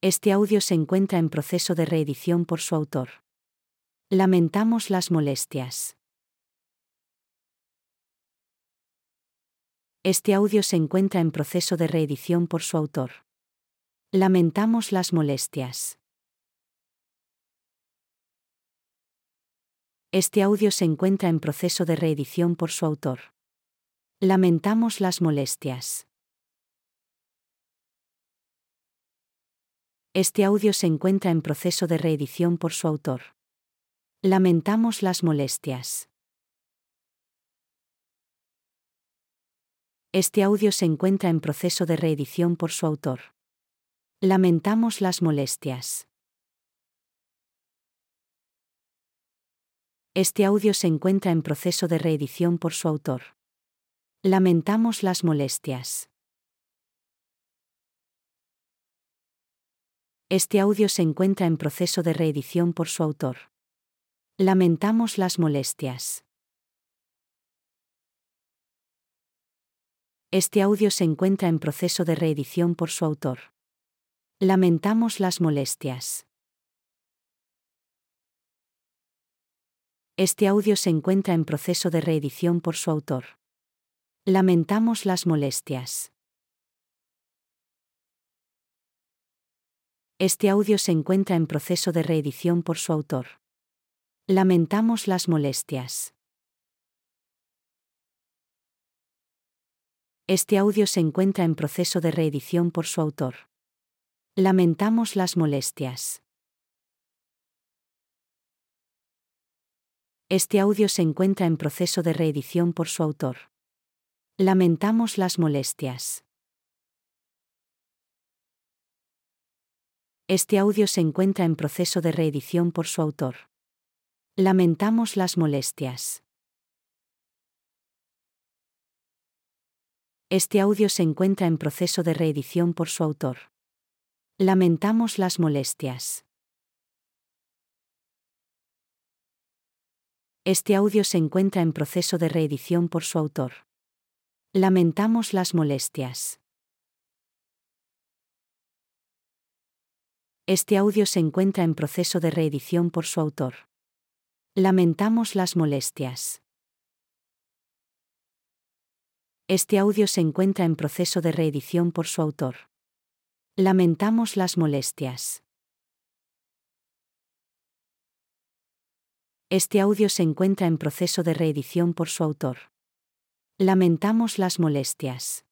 Este audio se encuentra en proceso de reedición por su autor. Lamentamos las molestias. Este audio se encuentra en proceso de reedición por su autor. Lamentamos las molestias. Este audio se encuentra en proceso de reedición por su autor. Lamentamos las molestias. Este audio se encuentra en proceso de reedición por su autor. Lamentamos las molestias. Este audio se encuentra en proceso de reedición por su autor. Lamentamos las molestias. Este audio se encuentra en proceso de reedición por su autor. Lamentamos las molestias. Este audio se encuentra en proceso de reedición por su autor. Lamentamos las molestias. Este audio se encuentra en proceso de reedición por su autor. Lamentamos las molestias. Este audio se encuentra en proceso de reedición por su autor. Lamentamos las molestias. Este audio se encuentra en proceso de reedición por su autor. Lamentamos las molestias. Este audio se encuentra en proceso de reedición por su autor. Lamentamos las molestias. Este audio se encuentra en proceso de reedición por su autor. Lamentamos las molestias. Este audio se encuentra en proceso de reedición por su autor. Lamentamos las molestias. Este audio se encuentra en proceso de reedición por su autor. Lamentamos las molestias. Este audio se encuentra en proceso de reedición por su autor. Lamentamos las molestias. Este audio se encuentra en proceso de reedición por su autor. Lamentamos las molestias. Este audio se encuentra en proceso de reedición por su autor. Lamentamos las molestias. Este audio se encuentra en proceso de reedición por su autor. Lamentamos las molestias.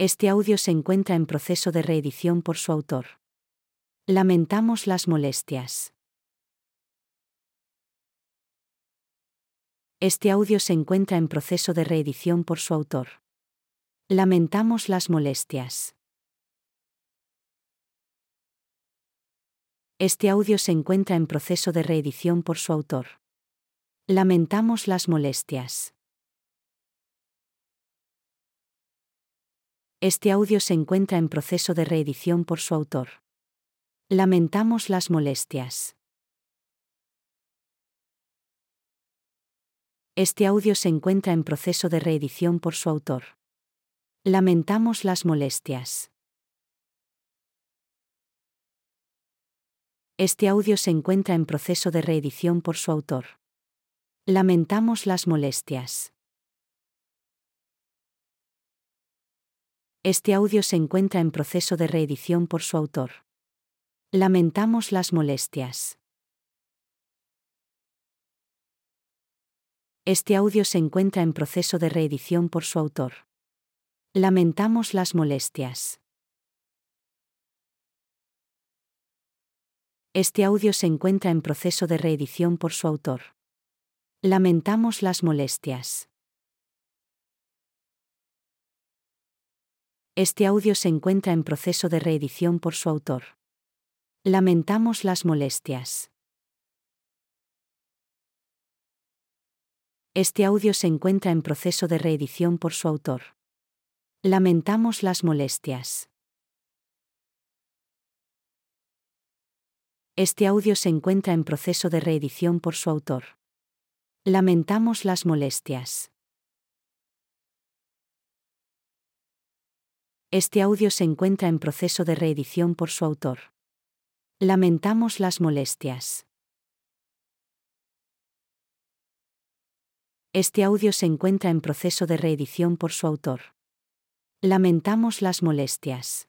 Este audio se encuentra en proceso de reedición por su autor. Lamentamos las molestias. Este audio se encuentra en proceso de reedición por su autor. Lamentamos las molestias. Este audio se encuentra en proceso de reedición por su autor. Lamentamos las molestias. Este audio se encuentra en proceso de reedición por su autor. Lamentamos las molestias. Este audio se encuentra en proceso de reedición por su autor. Lamentamos las molestias. Este audio se encuentra en proceso de reedición por su autor. Lamentamos las molestias. Este audio se encuentra en proceso de reedición por su autor. Lamentamos las molestias. Este audio se encuentra en proceso de reedición por su autor. Lamentamos las molestias. Este audio se encuentra en proceso de reedición por su autor. Lamentamos las molestias. Este audio se encuentra en proceso de reedición por su autor. Lamentamos las molestias. Este audio se encuentra en proceso de reedición por su autor. Lamentamos las molestias. Este audio se encuentra en proceso de reedición por su autor. Lamentamos las molestias. Este audio se encuentra en proceso de reedición por su autor. Lamentamos las molestias. Este audio se encuentra en proceso de reedición por su autor. Lamentamos las molestias.